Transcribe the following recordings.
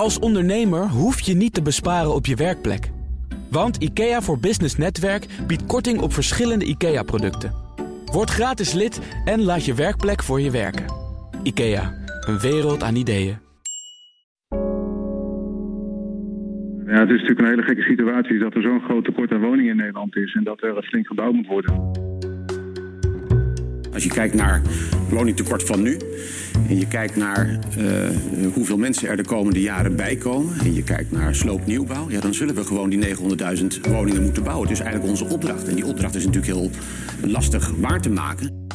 Als ondernemer hoef je niet te besparen op je werkplek. Want IKEA voor Business Netwerk biedt korting op verschillende IKEA-producten. Word gratis lid en laat je werkplek voor je werken. IKEA, een wereld aan ideeën. Ja, het is natuurlijk een hele gekke situatie dat er zo'n groot tekort aan woningen in Nederland is en dat er flink gebouwd moet worden. Als je kijkt naar het woningtekort van nu en je kijkt naar uh, hoeveel mensen er de komende jaren bij komen en je kijkt naar sloopnieuwbouw, ja, dan zullen we gewoon die 900.000 woningen moeten bouwen. Het is eigenlijk onze opdracht en die opdracht is natuurlijk heel lastig waar te maken.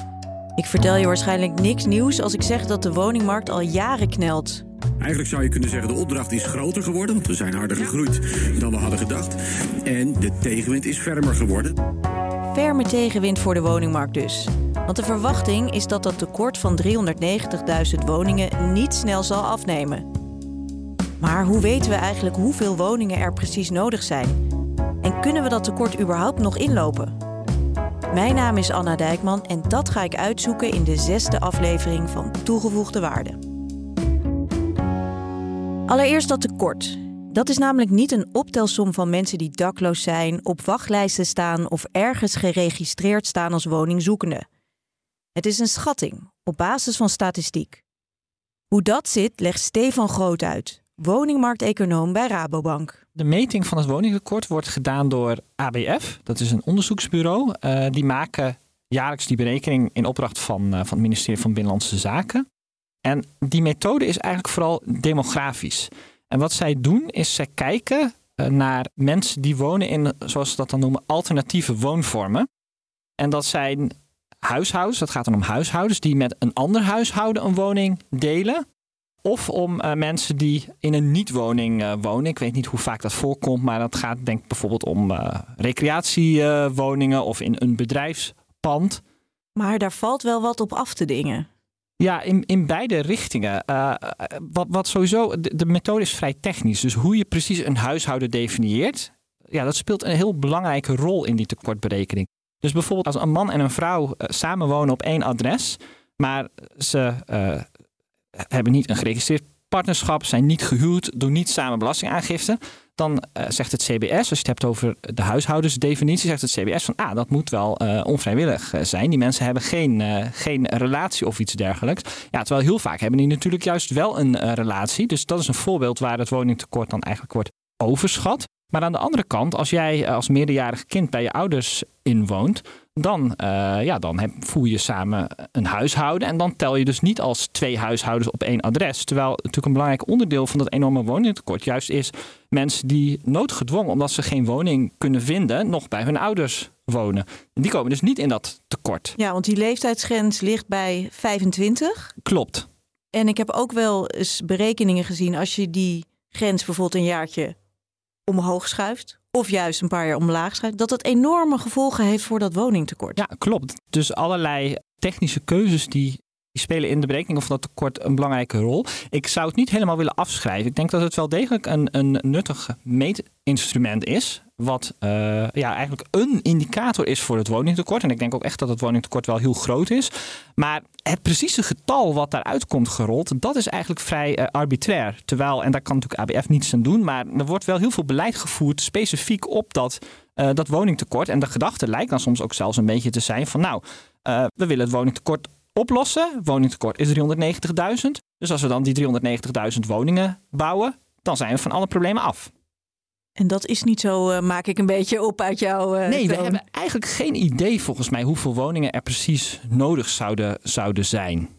Ik vertel je waarschijnlijk niks nieuws als ik zeg dat de woningmarkt al jaren knelt. Eigenlijk zou je kunnen zeggen de opdracht is groter geworden, want we zijn harder gegroeid dan we hadden gedacht. En de tegenwind is fermer geworden. Ferme tegenwind voor de woningmarkt dus. Want de verwachting is dat dat tekort van 390.000 woningen niet snel zal afnemen. Maar hoe weten we eigenlijk hoeveel woningen er precies nodig zijn? En kunnen we dat tekort überhaupt nog inlopen? Mijn naam is Anna Dijkman en dat ga ik uitzoeken in de zesde aflevering van Toegevoegde Waarde. Allereerst dat tekort. Dat is namelijk niet een optelsom van mensen die dakloos zijn, op wachtlijsten staan of ergens geregistreerd staan als woningzoekende. Het is een schatting op basis van statistiek. Hoe dat zit, legt Stefan Groot uit, woningmarkteconoom bij Rabobank. De meting van het woningtekort wordt gedaan door ABF. Dat is een onderzoeksbureau. Uh, die maken jaarlijks die berekening in opdracht van, uh, van het ministerie van Binnenlandse Zaken. En die methode is eigenlijk vooral demografisch. En wat zij doen is zij kijken uh, naar mensen die wonen in, zoals ze dat dan noemen, alternatieve woonvormen. En dat zijn huishoudens, dat gaat dan om huishoudens die met een ander huishouden een woning delen. Of om uh, mensen die in een niet-woning uh, wonen. Ik weet niet hoe vaak dat voorkomt, maar dat gaat denk ik bijvoorbeeld om recreatiewoningen of in een bedrijfspand. Maar daar valt wel wat op af te dingen. Ja, in, in beide richtingen. wat, wat sowieso, de, de methode is vrij technisch. Dus hoe je precies een huishouden definieert, ja, dat speelt een heel belangrijke rol in die tekortberekening. Dus bijvoorbeeld als een man en een vrouw uh, samenwonen op één adres, maar ze hebben niet een geregistreerd partnerschap, zijn niet gehuwd, doen niet samen belastingaangifte, dan uh, zegt het CBS, als je het hebt over de huishoudensdefinitie, zegt het CBS van ah, dat moet wel onvrijwillig zijn. Die mensen hebben geen, geen relatie of iets dergelijks. Ja, terwijl heel vaak hebben die natuurlijk juist wel een relatie. Dus dat is een voorbeeld waar het woningtekort dan eigenlijk wordt overschat. Maar aan de andere kant, als jij als meerderjarig kind bij je ouders inwoont, dan, uh, ja, dan heb, voel je samen een huishouden. En dan tel je dus niet als twee huishoudens op één adres. Terwijl natuurlijk een belangrijk onderdeel van dat enorme woningtekort juist is mensen die noodgedwongen, omdat ze geen woning kunnen vinden, nog bij hun ouders wonen. En die komen dus niet in dat tekort. Ja, want die leeftijdsgrens ligt bij 25. Klopt. En ik heb ook wel eens berekeningen gezien als je die grens bijvoorbeeld een jaartje omhoog schuift, of juist een paar jaar omlaag schuift, dat dat enorme gevolgen heeft voor dat woningtekort. Ja, klopt. Dus allerlei technische keuzes die, die spelen in de berekening van dat tekort een belangrijke rol. Ik zou het niet helemaal willen afschrijven. Ik denk dat het wel degelijk een, een nuttig meetinstrument is wat uh, ja, eigenlijk een indicator is voor het woningtekort. En ik denk ook echt dat het woningtekort wel heel groot is. Maar het precieze getal wat daaruit komt gerold, dat is eigenlijk vrij uh, arbitrair. Terwijl, en daar kan natuurlijk ABF niets aan doen, maar er wordt wel heel veel beleid gevoerd specifiek op dat, uh, dat woningtekort. En de gedachte lijkt dan soms ook zelfs een beetje te zijn van nou, we willen het woningtekort oplossen. Woningtekort is 390.000. Dus als we dan die 390.000 woningen bouwen, dan zijn we van alle problemen af. En dat is niet zo, uh, maak ik een beetje op uit jouw. Uh, nee, we hebben eigenlijk geen idee volgens mij hoeveel woningen er precies nodig zouden, zouden zijn.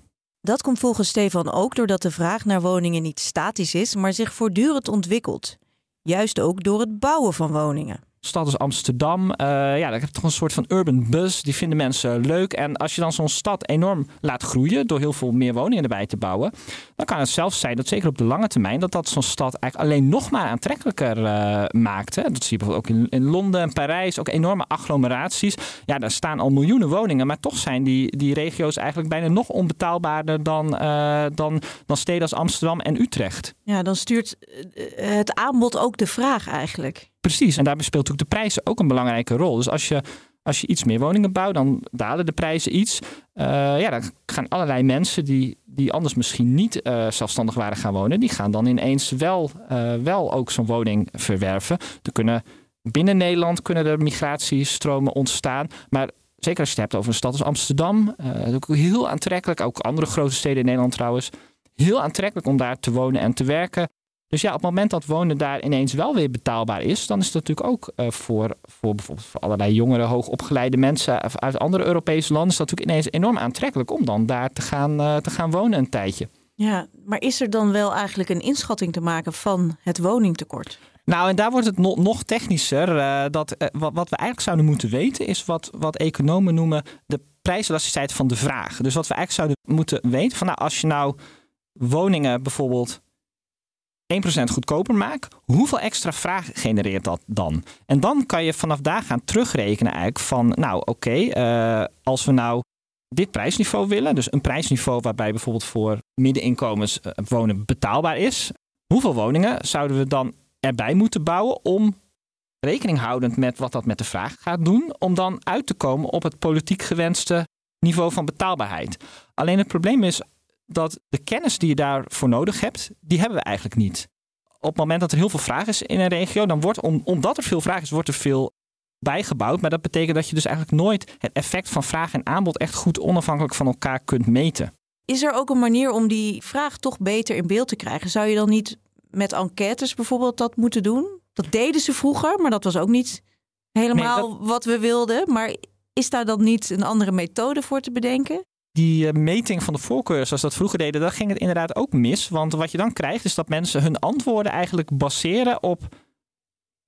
Dat komt volgens Stefan ook doordat de vraag naar woningen niet statisch is, maar zich voortdurend ontwikkelt. Juist ook door het bouwen van woningen stad als Amsterdam, uh, ja, daar heb je toch een soort van urban buzz. Die vinden mensen leuk. En als je dan zo'n stad enorm laat groeien door heel veel meer woningen erbij te bouwen, dan kan het zelfs zijn dat zeker op de lange termijn dat dat zo'n stad eigenlijk alleen nog maar aantrekkelijker uh, maakt. Dat zie je bijvoorbeeld ook in, in Londen en Parijs, ook enorme agglomeraties. Ja, daar staan al miljoenen woningen, maar toch zijn die, die regio's eigenlijk bijna nog onbetaalbaarder dan, uh, dan, dan steden als Amsterdam en Utrecht. Ja, dan stuurt het aanbod ook de vraag eigenlijk. Precies, en daarbij speelt natuurlijk de prijzen ook een belangrijke rol. Dus als je Als je iets meer woningen bouwt, dan dalen de prijzen iets. Uh, ja, dan gaan allerlei mensen die, die anders misschien niet uh, zelfstandig waren gaan wonen, die gaan dan ineens wel, uh, wel ook zo'n woning verwerven. Er kunnen binnen Nederland kunnen er migratiestromen ontstaan. Maar zeker als je het hebt over een stad als Amsterdam, ook heel aantrekkelijk. Ook andere grote steden in Nederland trouwens. Heel aantrekkelijk om daar te wonen en te werken. Dus ja, op het moment dat wonen daar ineens wel weer betaalbaar is, dan is het natuurlijk ook uh, voor, voor bijvoorbeeld voor allerlei jongere, hoogopgeleide mensen uit andere Europese landen, is dat natuurlijk ineens enorm aantrekkelijk om dan daar te gaan, uh, te gaan wonen een tijdje. Ja, maar is er dan wel eigenlijk een inschatting te maken van het woningtekort? Nou, en daar wordt het nog, nog technischer. Uh, dat, wat, wat, we eigenlijk zouden moeten weten, is wat, wat economen noemen de prijselasticiteit van de vraag. Dus wat we eigenlijk zouden moeten weten, van nou, als je nou woningen bijvoorbeeld 1% goedkoper maakt, hoeveel extra vraag genereert dat dan? En dan kan je vanaf daar gaan terugrekenen eigenlijk van, nou oké, uh, als we nou dit prijsniveau willen, dus een prijsniveau waarbij bijvoorbeeld voor middeninkomens wonen betaalbaar is, hoeveel woningen zouden we dan erbij moeten bouwen om rekening houdend met wat dat met de vraag gaat doen, om dan uit te komen op het politiek gewenste niveau van betaalbaarheid. Alleen het probleem is dat de kennis die je daarvoor nodig hebt, die hebben we eigenlijk niet. Op het moment dat er heel veel vraag is in een regio, dan wordt, om, omdat er veel vraag is, wordt er veel bijgebouwd. Maar dat betekent dat je dus eigenlijk nooit het effect van vraag en aanbod echt goed onafhankelijk van elkaar kunt meten. Is er ook een manier om die vraag toch beter in beeld te krijgen? Zou je dan niet met enquêtes bijvoorbeeld dat moeten doen? Dat deden ze vroeger, maar dat was ook niet helemaal nee, dat... wat we wilden. Maar is daar dan niet een andere methode voor te bedenken? Die uh, meting van de voorkeur, zoals dat vroeger deden, daar ging het inderdaad ook mis. Want wat je dan krijgt, is dat mensen hun antwoorden eigenlijk baseren op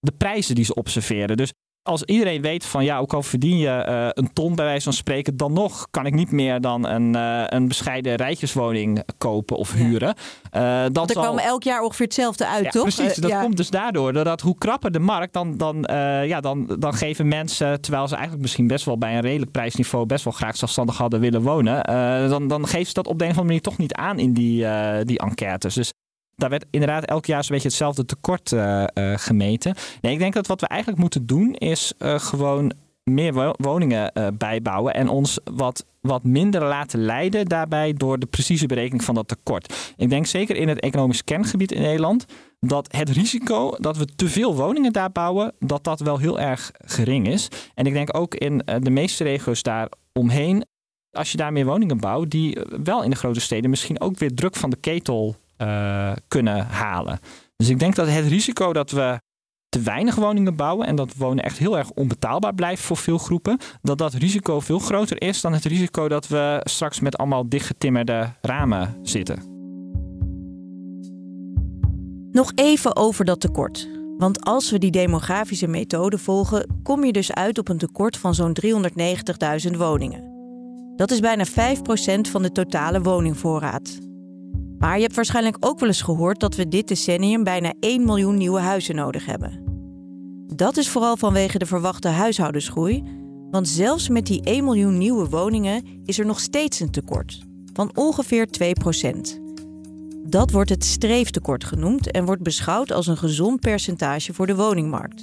de prijzen die ze observeren. Dus als iedereen weet van ja, ook al verdien je uh, een ton bij wijze van spreken, dan nog kan ik niet meer dan een, uh, een bescheiden rijtjeswoning kopen of huren. Ja. Uh, dat er kwam elk jaar ongeveer hetzelfde uit, ja, toch? Precies, dat ja. komt dus daardoor. Doordat hoe krapper de markt, dan, dan, ja, dan, dan geven mensen, terwijl ze eigenlijk misschien best wel bij een redelijk prijsniveau best wel graag zelfstandig hadden willen wonen, dan, dan geven ze dat op de een of andere manier toch niet aan in die, die enquêtes. Dus daar werd inderdaad elk jaar zo'n beetje hetzelfde tekort uh, uh, gemeten. Nee, ik denk dat wat we eigenlijk moeten doen is uh, gewoon meer woningen bijbouwen en ons wat, wat minder laten leiden daarbij door de precieze berekening van dat tekort. Ik denk zeker in het economisch kerngebied in Nederland dat het risico dat we te veel woningen daar bouwen, dat dat wel heel erg gering is. En ik denk ook in de meeste regio's daar omheen, als je daar meer woningen bouwt, die wel in de grote steden misschien ook weer druk van de ketel uh, kunnen halen. Dus ik denk dat het risico dat we te weinig woningen bouwen en dat wonen echt heel erg onbetaalbaar blijft voor veel groepen, dat dat risico veel groter is dan het risico dat we straks met allemaal dichtgetimmerde ramen zitten. Nog even over dat tekort. Want als we die demografische methode volgen, kom je dus uit op een tekort van zo'n 390.000 woningen. Dat is bijna 5% van de totale woningvoorraad. Maar je hebt waarschijnlijk ook wel eens gehoord dat we dit decennium bijna 1 miljoen nieuwe huizen nodig hebben. Dat is vooral vanwege de verwachte huishoudensgroei, want zelfs met die 1 miljoen nieuwe woningen is er nog steeds een tekort van ongeveer 2% Dat wordt het streeftekort genoemd en wordt beschouwd als een gezond percentage voor de woningmarkt.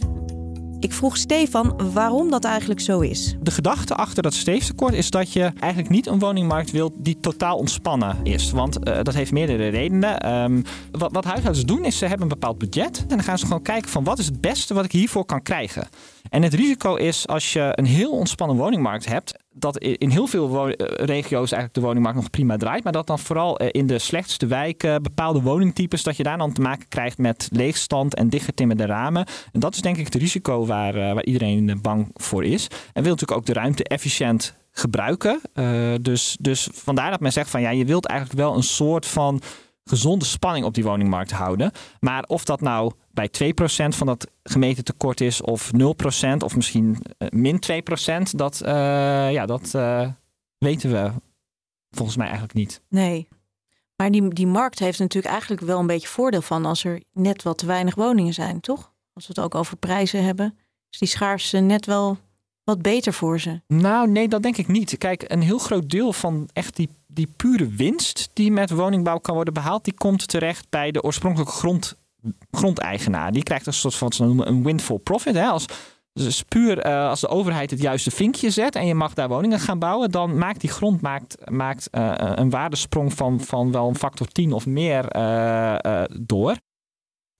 Ik vroeg Stefan waarom dat eigenlijk zo is. De gedachte achter dat streeftekort is dat je eigenlijk niet een woningmarkt wilt die totaal ontspannen is. Want uh, dat heeft meerdere redenen. Um, wat, wat huishoudens doen is ze hebben een bepaald budget. En dan gaan ze gewoon kijken van wat is het beste wat ik hiervoor kan krijgen. En het risico is als je een heel ontspannen woningmarkt hebt, dat in heel veel regio's eigenlijk de woningmarkt nog prima draait. Maar dat dan vooral in de slechtste wijken, bepaalde woningtypes, dat je daar dan te maken krijgt met leegstand en dichtgetimmerde ramen. En dat is denk ik het risico waar, waar iedereen bang voor is. En wil natuurlijk ook de ruimte efficiënt gebruiken. Dus, dus vandaar dat men zegt van ja, je wilt eigenlijk wel een soort van gezonde spanning op die woningmarkt houden. Maar of dat nou bij 2% van dat gemeten tekort is, of 0%, of misschien uh, min 2%, dat, uh, ja, dat uh, weten we volgens mij eigenlijk niet. Nee. Maar die, die markt heeft natuurlijk eigenlijk wel een beetje voordeel van als er net wat te weinig woningen zijn, toch? Als we het ook over prijzen hebben, is die schaarste net wel wat beter voor ze. Nou, nee, dat denk ik niet. Kijk, een heel groot deel van echt die, die pure winst die met woningbouw kan worden behaald, die komt terecht bij de oorspronkelijke grond, grondeigenaar. Die krijgt een soort van wat ze noemen een windfall profit. Hè? Als Dus puur uh, als de overheid het juiste vinkje zet en je mag daar woningen gaan bouwen, dan maakt die grond maakt, maakt, uh, een waardesprong van, van wel een factor 10 of meer uh, door.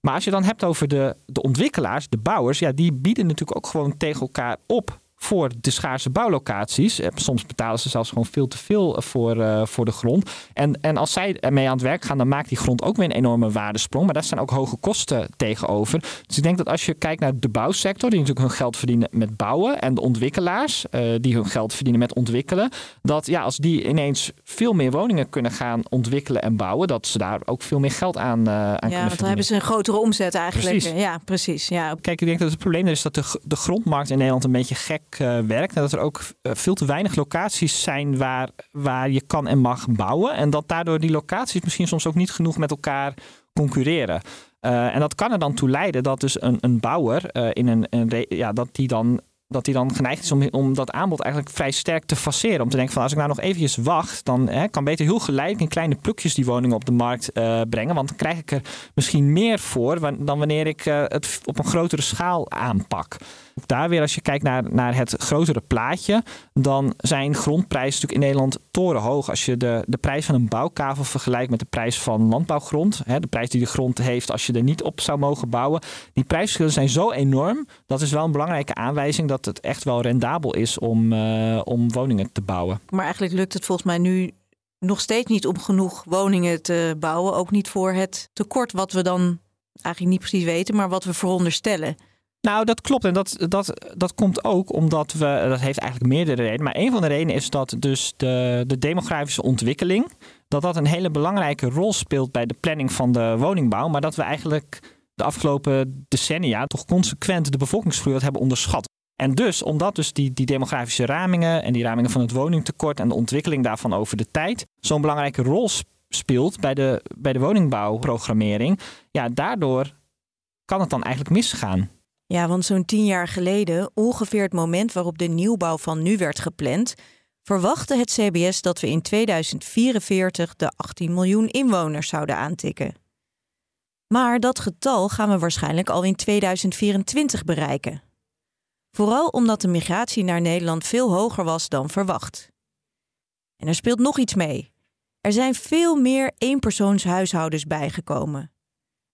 Maar als je dan hebt over de, de ontwikkelaars, de bouwers, ja, die bieden natuurlijk ook gewoon tegen elkaar op voor de schaarse bouwlocaties. Eh, soms betalen ze zelfs gewoon veel te veel voor, uh, voor de grond. En, en als zij ermee aan het werk gaan, dan maakt die grond ook weer een enorme waardesprong. Maar daar staan ook hoge kosten tegenover. Dus ik denk dat als je kijkt naar de bouwsector, die natuurlijk hun geld verdienen met bouwen, en de ontwikkelaars, uh, die hun geld verdienen met ontwikkelen, dat ja, als die ineens veel meer woningen kunnen gaan ontwikkelen en bouwen, dat ze daar ook veel meer geld aan, uh, aan ja, kunnen want dan hebben ze een grotere omzet eigenlijk. Precies. Ja, precies. Ja. Kijk, ik denk dat het probleem is dat de, de grondmarkt in Nederland een beetje gek uh, werkt. Dat er ook uh, veel te weinig locaties zijn waar, waar je kan en mag bouwen. En dat daardoor die locaties misschien soms ook niet genoeg met elkaar concurreren. Uh, en dat kan er dan toe leiden dat dus een, een bouwer in een, een ja, dat die dan dat hij dan geneigd is om, om dat aanbod eigenlijk vrij sterk te faceren. Om te denken van als ik nou nog eventjes wacht, dan hè, kan beter heel geleidelijk in kleine plukjes die woningen op de markt brengen. Want dan krijg ik er misschien meer voor dan wanneer ik het op een grotere schaal aanpak. Daar weer, als je kijkt naar, naar het grotere plaatje, dan zijn grondprijzen natuurlijk in Nederland torenhoog. Als je de, de prijs van een bouwkavel vergelijkt met de prijs van landbouwgrond, hè, de prijs die de grond heeft als je er niet op zou mogen bouwen, die prijsverschillen zijn zo enorm. Dat is wel een belangrijke aanwijzing dat het echt wel rendabel is om, uh, om woningen te bouwen. Maar eigenlijk lukt het volgens mij nu nog steeds niet om genoeg woningen te bouwen. Ook niet voor het tekort wat we dan eigenlijk niet precies weten, maar wat we veronderstellen. Nou, dat klopt. En dat, dat, dat komt ook omdat we, dat heeft eigenlijk meerdere redenen. Maar een van de redenen is dat dus de, de demografische ontwikkeling, dat dat een hele belangrijke rol speelt bij de planning van de woningbouw. Maar dat we eigenlijk de afgelopen decennia toch consequent de bevolkingsgroei hebben onderschat. En dus, omdat dus die, die demografische ramingen en die ramingen van het woningtekort en de ontwikkeling daarvan over de tijd zo'n belangrijke rol speelt bij de, bij de woningbouwprogrammering, ja, daardoor kan het dan eigenlijk misgaan. Ja, want zo'n tien jaar geleden, ongeveer het moment waarop de nieuwbouw van nu werd gepland, verwachtte het CBS dat we in 2044 de 18 miljoen inwoners zouden aantikken. Maar dat getal gaan we waarschijnlijk al in 2024 bereiken. Vooral omdat de migratie naar Nederland veel hoger was dan verwacht. En er speelt nog iets mee. Er zijn veel meer eenpersoonshuishoudens bijgekomen.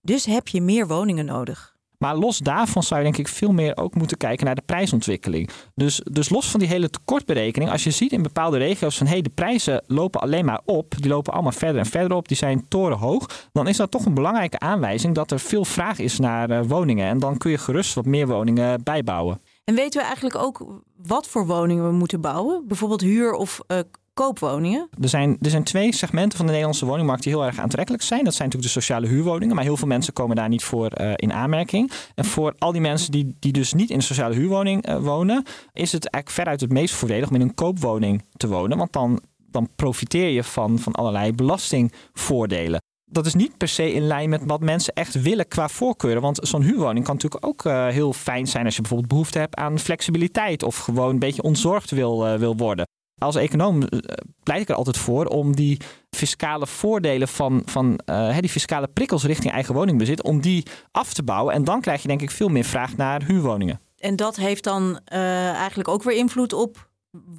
Dus heb je meer woningen nodig. Maar los daarvan zou je denk ik veel meer ook moeten kijken naar de prijsontwikkeling. Dus, dus los van die hele tekortberekening, als je ziet in bepaalde regio's van hé, hey, de prijzen lopen alleen maar op, die lopen allemaal verder en verder op, die zijn torenhoog, dan is dat toch een belangrijke aanwijzing dat er veel vraag is naar uh, woningen. En dan kun je gerust wat meer woningen bijbouwen. En weten we eigenlijk ook wat voor woningen we moeten bouwen? Bijvoorbeeld huur- of uh, koopwoningen? Er zijn, er zijn twee segmenten van de Nederlandse woningmarkt die heel erg aantrekkelijk zijn. Dat zijn natuurlijk de sociale huurwoningen, maar heel veel mensen komen daar niet voor uh, in aanmerking. En voor al die mensen die, die dus niet in een sociale huurwoning uh, wonen, is het eigenlijk veruit het meest voordelig om in een koopwoning te wonen. Want dan, dan profiteer je van, van allerlei belastingvoordelen dat is niet per se in lijn met wat mensen echt willen qua voorkeuren. Want zo'n huurwoning kan natuurlijk ook uh, heel fijn zijn als je bijvoorbeeld behoefte hebt aan flexibiliteit of gewoon een beetje ontzorgd wil, wil worden. Als econoom uh, pleit ik er altijd voor om die fiscale voordelen van, van die fiscale prikkels richting eigen woningbezit, om die af te bouwen. En dan krijg je denk ik veel meer vraag naar huurwoningen. En dat heeft dan eigenlijk ook weer invloed op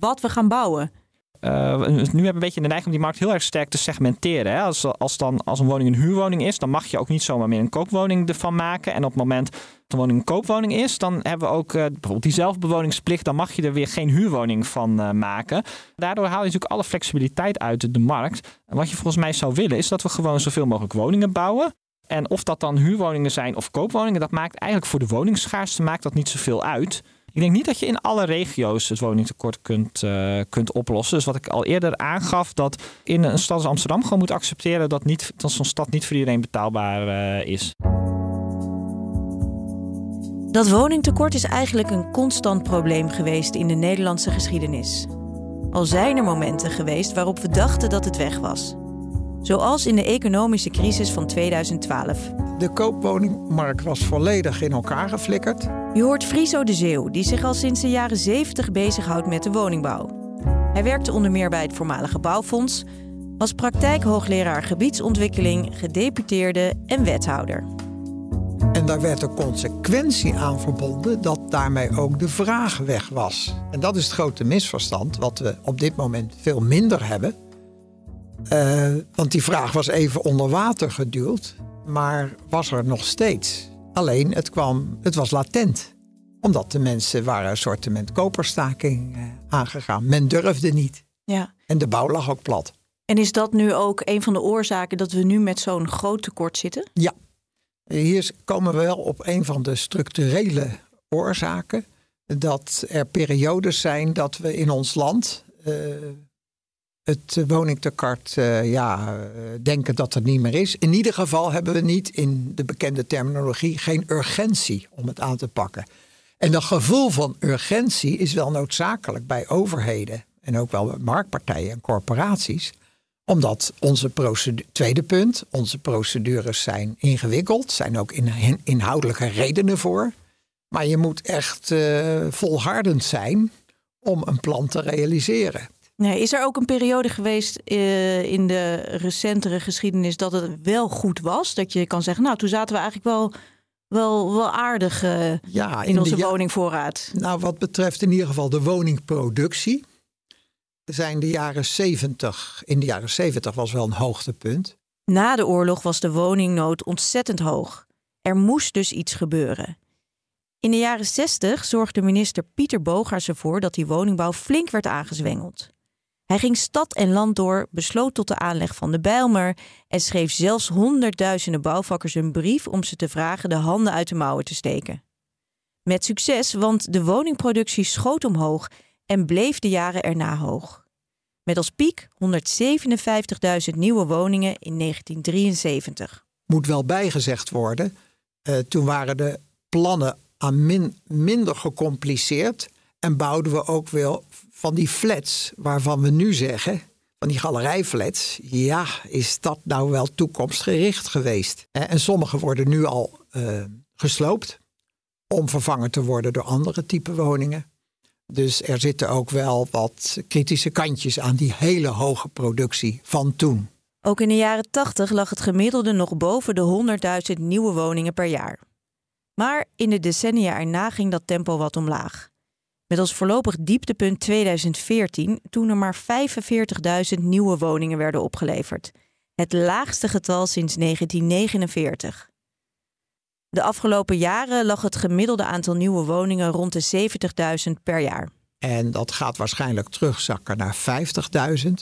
wat we gaan bouwen. Uh, nu hebben we een beetje de neiging om die markt heel erg sterk te segmenteren. Hè? Als, als, dan, als een woning een huurwoning is, dan mag je ook niet zomaar meer een koopwoning ervan maken. En op het moment woning een koopwoning is, dan hebben we ook uh, bijvoorbeeld die zelfbewoningsplicht. Dan mag je er weer geen huurwoning van uh, maken. Daardoor haal je natuurlijk alle flexibiliteit uit de markt. En wat je volgens mij zou willen, is dat we gewoon zoveel mogelijk woningen bouwen. En of dat dan huurwoningen zijn of koopwoningen, dat maakt eigenlijk voor de woningsschaarste maakt dat niet zoveel uit. Ik denk niet dat je in alle regio's het woningtekort kunt, uh, kunt oplossen. Dus wat ik al eerder aangaf, dat in een stad als Amsterdam gewoon moet accepteren dat, niet, dat zo'n stad niet voor iedereen betaalbaar is. Dat woningtekort is eigenlijk een constant probleem geweest in de Nederlandse geschiedenis. Al zijn er momenten geweest waarop we dachten dat het weg was. Zoals in de economische crisis van 2012. De koopwoningmarkt was volledig in elkaar geflikkerd. Je hoort Friso de Zeeuw, die zich al sinds de jaren 70 bezighoudt met de woningbouw. Hij werkte onder meer bij het voormalige bouwfonds, was praktijkhoogleraar gebiedsontwikkeling, gedeputeerde en wethouder. En daar werd een consequentie aan verbonden dat daarmee ook de vraag weg was. En dat is het grote misverstand, wat we op dit moment veel minder hebben. Uh, want die vraag was even onder water geduwd, maar was er nog steeds. Alleen het, kwam, het was latent, omdat de mensen waren een soort koperstaking uh, aangegaan. Men durfde niet. Ja. En de bouw lag ook plat. En is dat nu ook een van de oorzaken dat we nu met zo'n groot tekort zitten? Ja, hier komen we wel op een van de structurele oorzaken. Dat er periodes zijn dat we in ons land uh, het woningtekort uh, ja, denken dat het niet meer is. In ieder geval hebben we niet in de bekende terminologie geen urgentie om het aan te pakken. En dat gevoel van urgentie is wel noodzakelijk bij overheden en ook wel bij marktpartijen en corporaties omdat onze procedure, tweede punt, onze procedures zijn ingewikkeld, zijn ook in, inhoudelijke redenen voor. Maar je moet echt uh, volhardend zijn om een plan te realiseren. Nee, is er ook een periode geweest uh, in de recentere geschiedenis dat het wel goed was? Dat je kan zeggen, nou toen zaten we eigenlijk wel, wel, wel aardig uh, ja, in, in onze woningvoorraad. Nou, wat betreft in ieder geval de woningproductie zijn de jaren 70. In de jaren 70 was wel een hoogtepunt. Na de oorlog was de woningnood ontzettend hoog. Er moest dus iets gebeuren. In de jaren 60 zorgde minister Pieter Bogaars ervoor dat die woningbouw flink werd aangezwengeld. Hij ging stad en land door, besloot tot de aanleg van de Bijlmer en schreef zelfs honderdduizenden bouwvakkers een brief om ze te vragen de handen uit de mouwen te steken. Met succes, want de woningproductie schoot omhoog en bleef de jaren erna hoog. Met als piek 157.000 nieuwe woningen in 1973. Moet wel bijgezegd worden, uh, toen waren de plannen aan min, minder gecompliceerd en bouwden we ook wel van die flats waarvan we nu zeggen, van die galerijflats, ja, is dat nou wel toekomstgericht geweest? En sommige worden nu al uh, gesloopt om vervangen te worden door andere type woningen. Dus er zitten ook wel wat kritische kantjes aan die hele hoge productie van toen. Ook in de jaren 80 lag het gemiddelde nog boven de 100.000 nieuwe woningen per jaar. Maar in de decennia erna ging dat tempo wat omlaag. Met als voorlopig dieptepunt 2014, toen er maar 45.000 nieuwe woningen werden opgeleverd. Het laagste getal sinds 1949. De afgelopen jaren lag het gemiddelde aantal nieuwe woningen rond de 70.000 per jaar. En dat gaat waarschijnlijk terugzakken naar 50.000.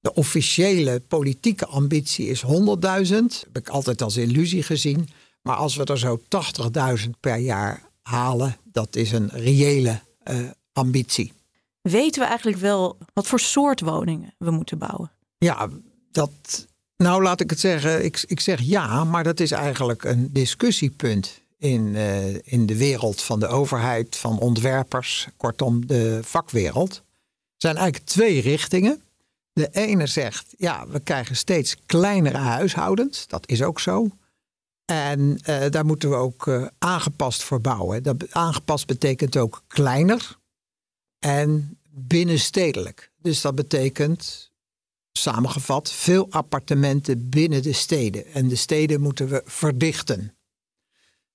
De officiële politieke ambitie is 100.000. Heb ik altijd als illusie gezien. Maar als we er zo 80.000 per jaar halen, dat is een reële uh, ambitie. Weten we eigenlijk wel wat voor soort woningen we moeten bouwen? Ja, dat nou, laat ik het zeggen. Ik, ik zeg ja, maar dat is eigenlijk een discussiepunt in, uh, in de wereld van de overheid, van ontwerpers, kortom de vakwereld. Er zijn eigenlijk twee richtingen. De ene zegt, ja, we krijgen steeds kleinere huishoudens. Dat is ook zo. En uh, daar moeten we ook uh, aangepast voor bouwen. Dat, aangepast betekent ook kleiner en binnenstedelijk. Dus dat betekent samengevat veel appartementen binnen de steden. En de steden moeten we verdichten.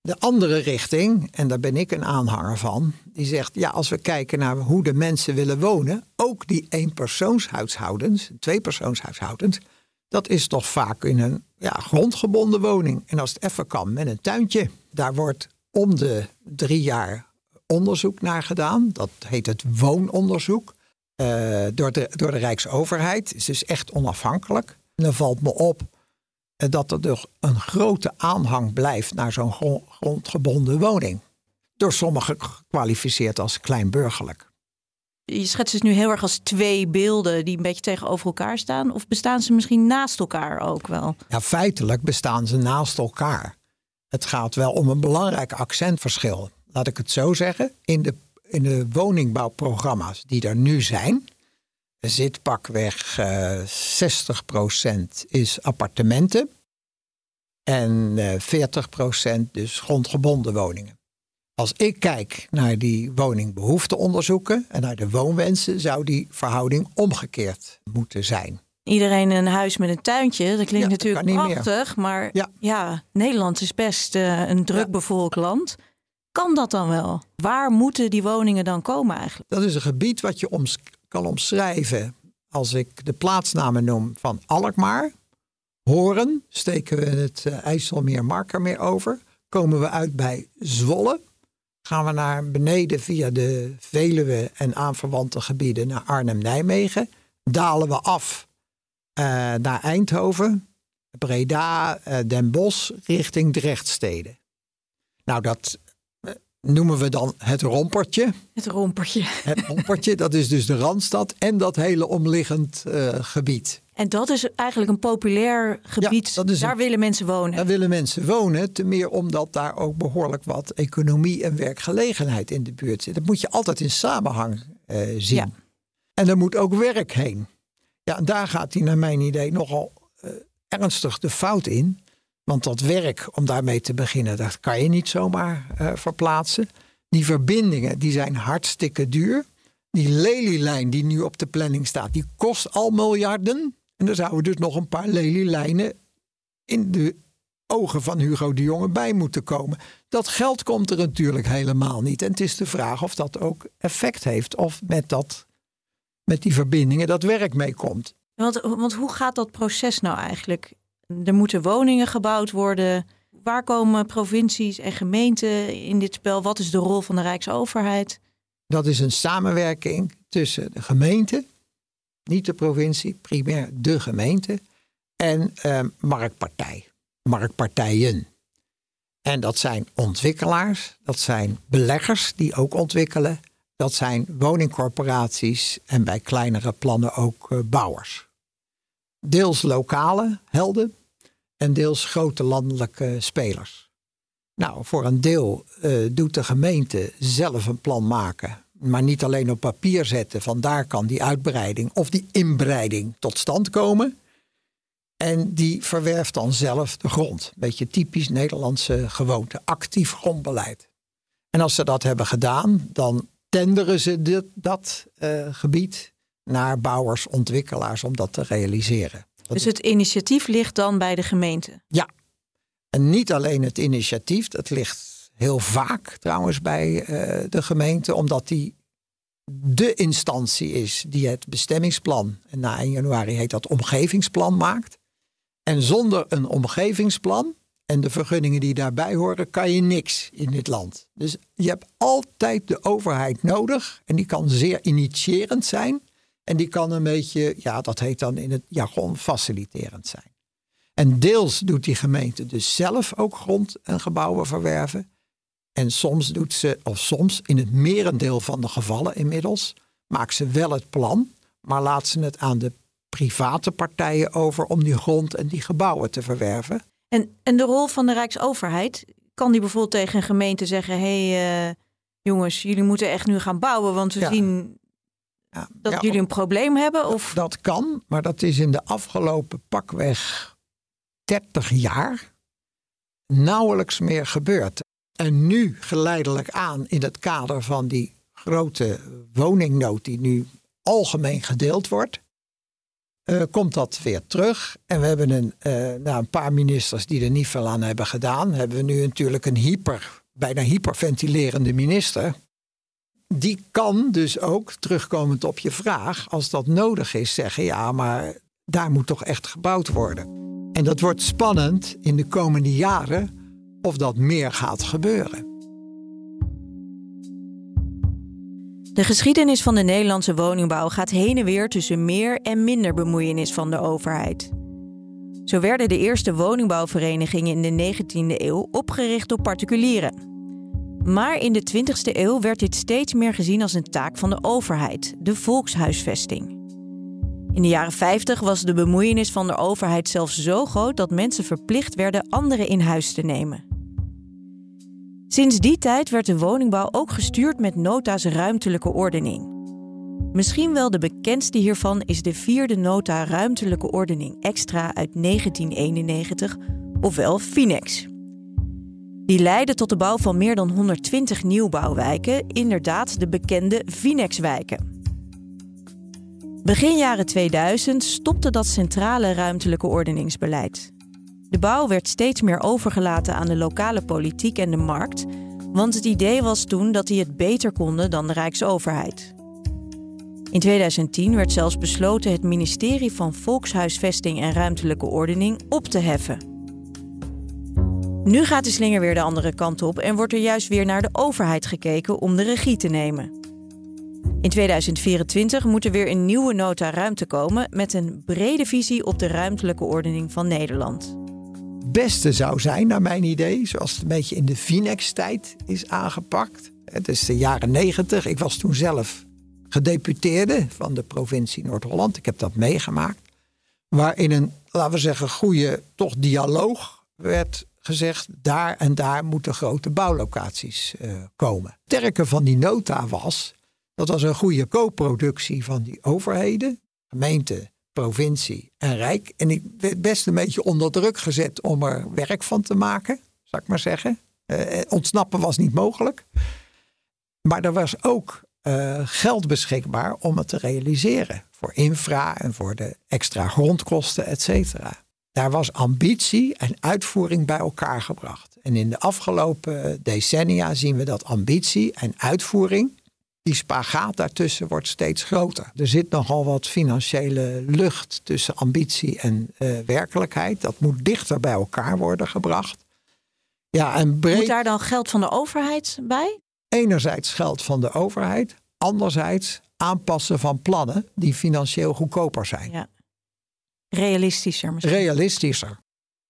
De andere richting, en daar ben ik een aanhanger van, die zegt: ja, als we kijken naar hoe de mensen willen wonen, ook die eenpersoonshuishoudens, tweepersoonshuishoudens, dat is toch vaak in een ja, grondgebonden woning. En als het even kan, met een tuintje. Daar wordt om de drie jaar onderzoek naar gedaan. Dat heet het woononderzoek. Uh, door, de, door de Rijksoverheid. is dus echt onafhankelijk. En dan valt me op uh, dat er dus een grote aanhang blijft naar zo'n grondgebonden woning. Door sommigen gekwalificeerd als kleinburgerlijk. Je schetst dus nu heel erg als twee beelden die een beetje tegenover elkaar staan. Of bestaan ze misschien naast elkaar ook wel? Ja, feitelijk bestaan ze naast elkaar. Het gaat wel om een belangrijk accentverschil. Laat ik het zo zeggen. In de in de woningbouwprogramma's die er nu zijn, zit pakweg uh, eh, 60% is appartementen en uh, eh, 40% dus grondgebonden woningen. Als ik kijk naar die woningbehoefteonderzoeken en naar de woonwensen, zou die verhouding omgekeerd moeten zijn. iedereen een huis met een tuintje. Dat klinkt Ja, natuurlijk meer. prachtig, maar Ja. ja. Nederland is best eh, een druk Ja. bevolkt land. Kan dat dan wel? Waar moeten die woningen dan komen eigenlijk? Dat is een gebied wat je oms- kan omschrijven als ik de plaatsnamen noem van Alkmaar. Horen, steken we het eh, IJsselmeer Markermeer over. Komen we uit bij Zwolle. Gaan we naar beneden via de Veluwe en aanverwante gebieden naar Arnhem-Nijmegen. Dalen we af eh, naar Eindhoven, Breda, eh, Den Bosch richting Drechtsteden. Nou, dat noemen we dan het rompertje. Het rompertje. Het rompertje, dat is dus de Randstad en dat hele omliggend eh, gebied. En dat is eigenlijk een populair gebied. Daar een- willen mensen wonen. Daar willen mensen wonen, te meer omdat daar ook behoorlijk wat economie en werkgelegenheid in de buurt zit. Dat moet je altijd in samenhang eh, zien. Ja. En er moet ook werk heen. Ja, en daar gaat hij naar mijn idee nogal eh, ernstig de fout in. Want dat werk, om daarmee te beginnen, dat kan je niet zomaar eh, verplaatsen. Die verbindingen, die zijn hartstikke duur. Die lelielijn die nu op de planning staat, die kost al miljarden. En dan zouden dus nog een paar lelielijnen in de ogen van Hugo de Jonge bij moeten komen. Dat geld komt er natuurlijk helemaal niet. En het is de vraag of dat ook effect heeft. Of met, dat, met die verbindingen dat werk meekomt. Want, want hoe gaat dat proces nou eigenlijk? Er moeten woningen gebouwd worden. Waar komen provincies en gemeenten in dit spel? Wat is de rol van de Rijksoverheid? Dat is een samenwerking tussen de gemeente, niet de provincie, primair de gemeente, en eh, marktpartij, marktpartijen. En dat zijn ontwikkelaars, dat zijn beleggers die ook ontwikkelen, dat zijn woningcorporaties en bij kleinere plannen ook eh, bouwers. Deels lokale helden en deels grote landelijke spelers. Nou, voor een deel eh, doet de gemeente zelf een plan maken. Maar niet alleen op papier zetten. Van daar kan die uitbreiding of die inbreiding tot stand komen. En die verwerft dan zelf de grond. Beetje typisch Nederlandse gewoonte. Actief grondbeleid. En als ze dat hebben gedaan, dan tenderen ze dit, dat eh, gebied naar bouwers, ontwikkelaars om dat te realiseren. Dat Dus het initiatief ligt dan bij de gemeente. ja. En niet alleen het initiatief, dat ligt heel vaak trouwens bij eh, de gemeente, omdat die de instantie is die het bestemmingsplan, en na 1 januari heet dat omgevingsplan, maakt. En zonder een omgevingsplan en de vergunningen die daarbij horen, kan je niks in dit land. Dus je hebt altijd de overheid nodig en die kan zeer initiërend zijn. En die kan een beetje, ja, dat heet dan in het jargon faciliterend zijn. En deels doet die gemeente dus zelf ook grond en gebouwen verwerven. En soms doet ze, of soms in het merendeel van de gevallen inmiddels, maakt ze wel het plan, maar laat ze het aan de private partijen over om die grond en die gebouwen te verwerven. En, en de rol van de Rijksoverheid, kan die bijvoorbeeld tegen een gemeente zeggen: hé hey, eh, jongens, jullie moeten echt nu gaan bouwen, want we Ja. zien Ja, dat ja, jullie een probleem hebben? Of Dat kan, maar dat is in de afgelopen pakweg 30 jaar nauwelijks meer gebeurd. En nu geleidelijk aan in het kader van die grote woningnood die nu algemeen gedeeld wordt, eh, komt dat weer terug. En we hebben een, eh, nou, een paar ministers die er niet veel aan hebben gedaan. Hebben we nu natuurlijk een hyper, bijna hyperventilerende minister. Die kan dus ook, terugkomend op je vraag, als dat nodig is, zeggen: ja, maar daar moet toch echt gebouwd worden. En dat wordt spannend in de komende jaren of dat meer gaat gebeuren. De geschiedenis van de Nederlandse woningbouw gaat heen en weer tussen meer en minder bemoeienis van de overheid. Zo werden de eerste woningbouwverenigingen in de 19e eeuw opgericht door particulieren. Maar in de 20e eeuw werd dit steeds meer gezien als een taak van de overheid, de volkshuisvesting. In de jaren 50 was de bemoeienis van de overheid zelfs zo groot dat mensen verplicht werden anderen in huis te nemen. Sinds die tijd werd de woningbouw ook gestuurd met nota's ruimtelijke ordening. Misschien wel de bekendste hiervan is de vierde nota ruimtelijke ordening extra uit 1991, ofwel Finex. Die leidde tot de bouw van meer dan 120 nieuwbouwwijken, inderdaad de bekende Finex-wijken. Begin jaren 2000 stopte dat centrale ruimtelijke ordeningsbeleid. De bouw werd steeds meer overgelaten aan de lokale politiek en de markt, want het idee was toen dat die het beter konden dan de Rijksoverheid. In 2010 werd zelfs besloten het ministerie van Volkshuisvesting en Ruimtelijke Ordening op te heffen. Nu gaat de slinger weer de andere kant op en wordt er juist weer naar de overheid gekeken om de regie te nemen. In 2024 moet er weer een nieuwe nota ruimte komen met een brede visie op de ruimtelijke ordening van Nederland. Beste zou zijn, naar mijn idee, zoals het een beetje in de Vinex-tijd is aangepakt. Het is de jaren negentig. Ik was toen zelf gedeputeerde van de provincie Noord-Holland. Ik heb dat meegemaakt. Waarin een, laten we zeggen, goede toch dialoog werd gezegd... daar en daar moeten grote bouwlocaties uh, komen. Het sterke van die nota was... dat was een goede co-productie van die overheden... gemeente, provincie en rijk. En ik werd best een beetje onder druk gezet om er werk van te maken, zou ik maar zeggen. Uh, ontsnappen was niet mogelijk. Maar er was ook geld beschikbaar om het te realiseren. Voor infra en voor de extra grondkosten, et cetera. Daar was ambitie en uitvoering bij elkaar gebracht. En in de afgelopen decennia zien we dat ambitie en uitvoering, die spagaat daartussen wordt steeds groter. Er zit nogal wat financiële lucht tussen ambitie en uh, werkelijkheid. Dat moet dichter bij elkaar worden gebracht. Ja, en breed... Moet daar dan geld van de overheid bij? enerzijds geld van de overheid, anderzijds aanpassen van plannen die financieel goedkoper zijn. Ja. Realistischer misschien. Realistischer.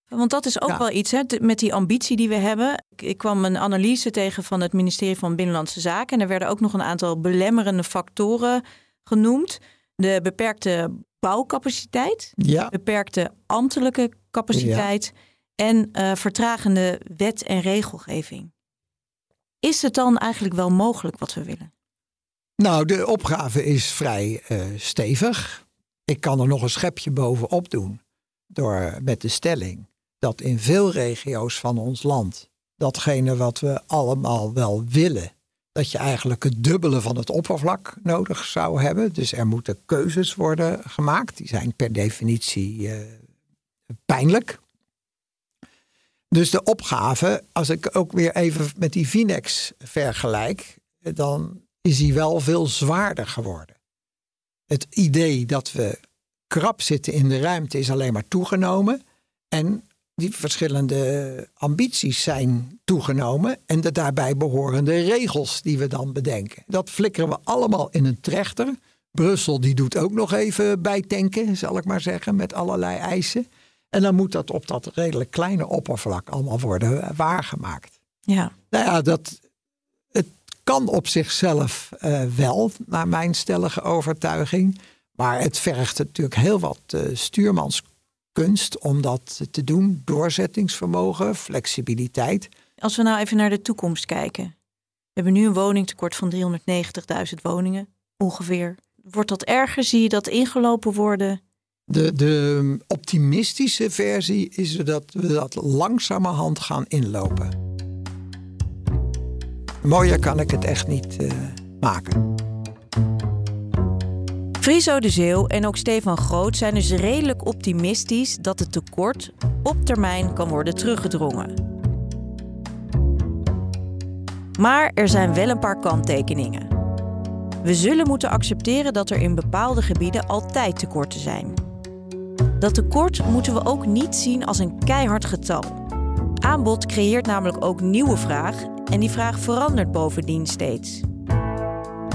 Want dat is ook wel iets hè, met die ambitie die we hebben. Ik, ik, kwam een analyse tegen van het ministerie van Binnenlandse Zaken. En er werden ook nog een aantal belemmerende factoren genoemd. De beperkte bouwcapaciteit, ja. beperkte ambtelijke capaciteit en uh, vertragende wet- en regelgeving. Is het dan eigenlijk wel mogelijk wat we willen? Nou, de opgave is vrij uh, stevig. Ik kan er nog een schepje bovenop doen door met de stelling dat in veel regio's van ons land datgene wat we allemaal wel willen, dat je eigenlijk het dubbele van het oppervlak nodig zou hebben. Dus er moeten keuzes worden gemaakt. Die zijn per definitie uh, pijnlijk. Dus de opgave, als ik ook weer even met die Vinex vergelijk, dan is die wel veel zwaarder geworden. Het idee dat we krap zitten in de ruimte is alleen maar toegenomen. En die verschillende ambities zijn toegenomen. En de daarbij behorende regels die we dan bedenken. Dat flikkeren we allemaal in een trechter. Brussel die doet ook nog even bijtanken, zal ik maar zeggen, met allerlei eisen. En dan moet dat op dat redelijk kleine oppervlak allemaal worden waargemaakt. Ja. Nou ja, dat, kan op zichzelf uh, wel, naar mijn stellige overtuiging. Maar het vergt natuurlijk heel wat uh, stuurmanskunst om dat te doen. Doorzettingsvermogen, flexibiliteit. Als we nou even naar de toekomst kijken. We hebben nu een woningtekort van 390.000 woningen, ongeveer. Wordt dat erger? Zie je dat ingelopen worden? De, de optimistische versie is dat we dat langzamerhand gaan inlopen. Mooier kan ik het echt niet uh, maken. Friso de Zeeuw en ook Stefan Groot zijn dus redelijk optimistisch dat het tekort op termijn kan worden teruggedrongen. Maar er zijn wel een paar kanttekeningen. We zullen moeten accepteren dat er in bepaalde gebieden altijd tekorten zijn. Dat tekort moeten we ook niet zien als een keihard getal. Aanbod creëert namelijk ook nieuwe vraag en die vraag verandert bovendien steeds.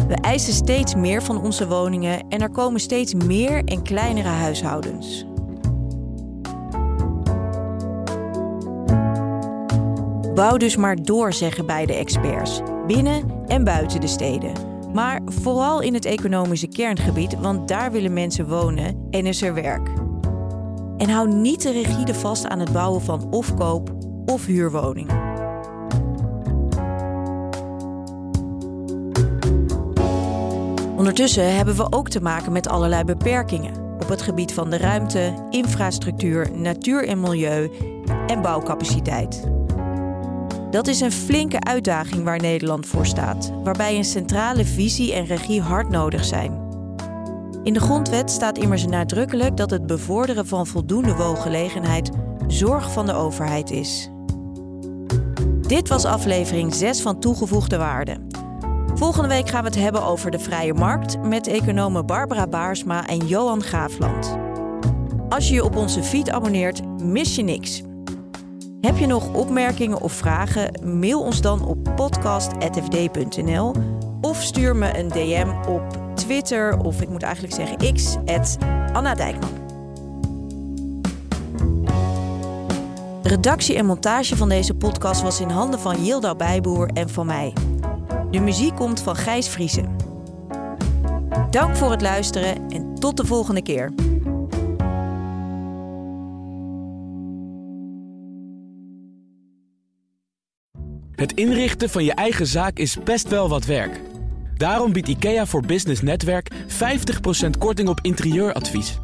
We eisen steeds meer van onze woningen en er komen steeds meer en kleinere huishoudens. Bouw dus maar door, zeggen beide experts, binnen en buiten de steden. Maar vooral in het economische kerngebied, want daar willen mensen wonen en is er werk. En hou niet te rigide vast aan het bouwen van of koop- of huurwoningen. Ondertussen hebben we ook te maken met allerlei beperkingen op het gebied van de ruimte, infrastructuur, natuur en milieu en bouwcapaciteit. Dat is een flinke uitdaging waar Nederland voor staat, waarbij een centrale visie en regie hard nodig zijn. In de grondwet staat immers nadrukkelijk dat het bevorderen van voldoende woongelegenheid zorg van de overheid is. Dit was aflevering 6 van Toegevoegde Waarde. Volgende week gaan we het hebben over de vrije markt met economen Barbara Baarsma en Johan Graafland. Als je je op onze feed abonneert, mis je niks. Heb je nog opmerkingen of vragen? Mail ons dan op podcast.fd.nl of stuur me een DM op Twitter of ik moet eigenlijk zeggen X, Anna Dijkman. Redactie en montage van deze podcast was in handen van Yilda Bijboer en van mij. De muziek komt van Gijs Vriezen. Dank voor het luisteren en tot de volgende keer. Het inrichten van je eigen zaak is best wel wat werk. Daarom biedt IKEA voor Business Netwerk 50% korting op interieuradvies.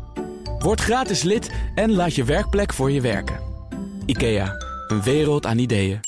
Word gratis lid en laat je werkplek voor je werken. IKEA, een wereld aan ideeën.